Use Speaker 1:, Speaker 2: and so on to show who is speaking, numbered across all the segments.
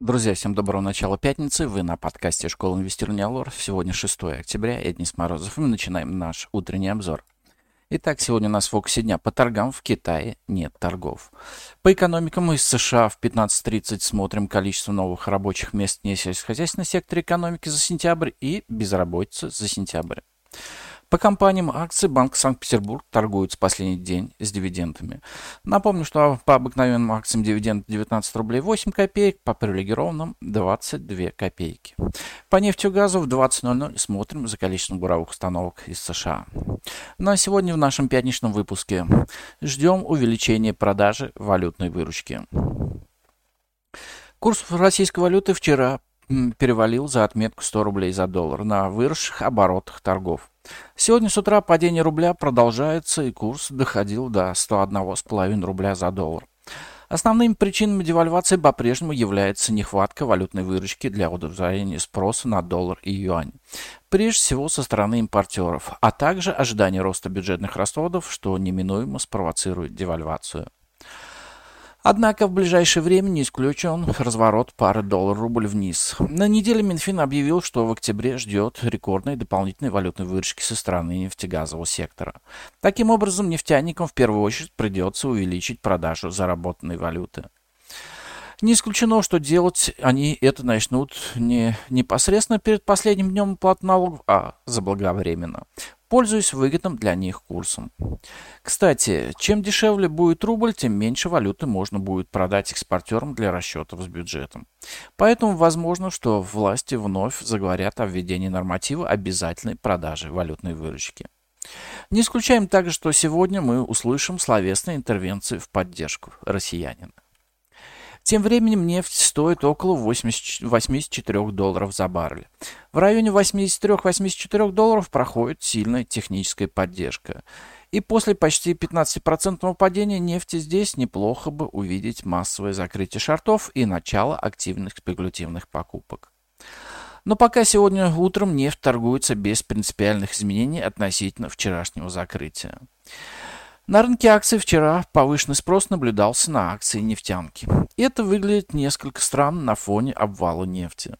Speaker 1: Друзья, всем доброго начала пятницы. Вы на подкасте Школы инвестирования Алор. Сегодня 6 октября, я Денис Морозов, и мы начинаем наш утренний обзор. Итак, сегодня у нас в фокусе дня по торгам в Китае нет торгов. По экономикам из США в 15.30 смотрим количество новых рабочих мест в несельскохозяйственном секторе экономики за сентябрь и безработица за сентябрь. По компаниям акции Банк Санкт-Петербург торгуют с последний день с дивидендами. Напомню, что по обыкновенным акциям дивиденд 19 рублей 8 копеек, по привилегированным 22 копейки. По нефтью газу в 20.00 смотрим за количеством буровых установок из США. Ну а сегодня в нашем пятничном выпуске ждем увеличения продажи валютной выручки. Курс российской валюты вчера перевалил за отметку 100 рублей за доллар на выросших оборотах торгов. Сегодня с утра падение рубля продолжается, и курс доходил до 101,5 рубля за доллар. Основными причинами девальвации по-прежнему является нехватка валютной выручки для удовлетворения спроса на доллар и юань. Прежде всего со стороны импортеров, а также ожидание роста бюджетных расходов, что неминуемо спровоцирует девальвацию. Однако в ближайшее время не исключен разворот пары доллар-рубль вниз. На неделе Минфин объявил, что в октябре ждет рекордной дополнительной валютной выручки со стороны нефтегазового сектора. Таким образом, нефтяникам в первую очередь придется увеличить продажу заработанной валюты. Не исключено, что делать они это начнут не непосредственно перед последним днем плат налогов, а заблаговременно пользуясь выгодным для них курсом. Кстати, чем дешевле будет рубль, тем меньше валюты можно будет продать экспортерам для расчетов с бюджетом. Поэтому возможно, что власти вновь заговорят о введении норматива обязательной продажи валютной выручки. Не исключаем также, что сегодня мы услышим словесные интервенции в поддержку россиянина. Тем временем нефть стоит около 80, 84 долларов за баррель. В районе 83-84 долларов проходит сильная техническая поддержка. И после почти 15% падения нефти здесь неплохо бы увидеть массовое закрытие шортов и начало активных спекулятивных покупок. Но пока сегодня утром нефть торгуется без принципиальных изменений относительно вчерашнего закрытия. На рынке акций вчера повышенный спрос наблюдался на акции нефтянки. Это выглядит несколько странно на фоне обвала нефти.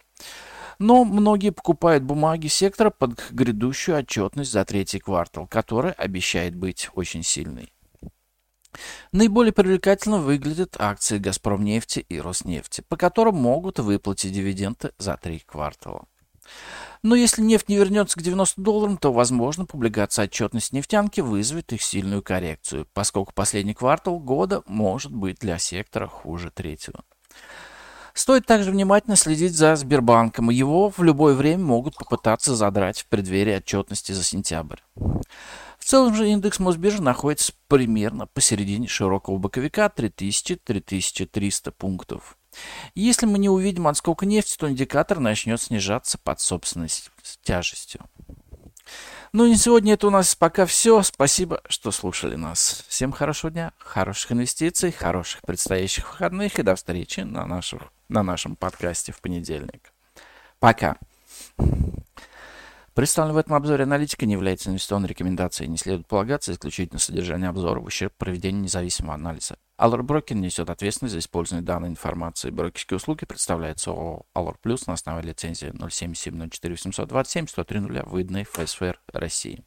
Speaker 1: Но многие покупают бумаги сектора под грядущую отчетность за третий квартал, которая обещает быть очень сильной. Наиболее привлекательно выглядят акции «Газпромнефти» и «Роснефти», по которым могут выплатить дивиденды за три квартала. Но если нефть не вернется к 90 долларам, то, возможно, публикация отчетности нефтянки вызовет их сильную коррекцию, поскольку последний квартал года может быть для сектора хуже третьего. Стоит также внимательно следить за Сбербанком. Его в любое время могут попытаться задрать в преддверии отчетности за сентябрь. В целом же индекс Мосбиржи находится примерно посередине широкого боковика 3000-3300 пунктов. Если мы не увидим отскок нефти, то индикатор начнет снижаться под собственной тяжестью. Ну и сегодня это у нас пока все. Спасибо, что слушали нас. Всем хорошего дня, хороших инвестиций, хороших предстоящих выходных и до встречи на, наших, на нашем подкасте в понедельник. Пока. Представленная в этом обзоре аналитика не является инвестиционной рекомендацией и не следует полагаться исключительно содержание обзора в ущерб проведению независимого анализа. Allure Broker несет ответственность за использование данной информации. Брокерские услуги представляются ООО Allure Plus на основе лицензии 077 04 827 103 выданной ФСФР России.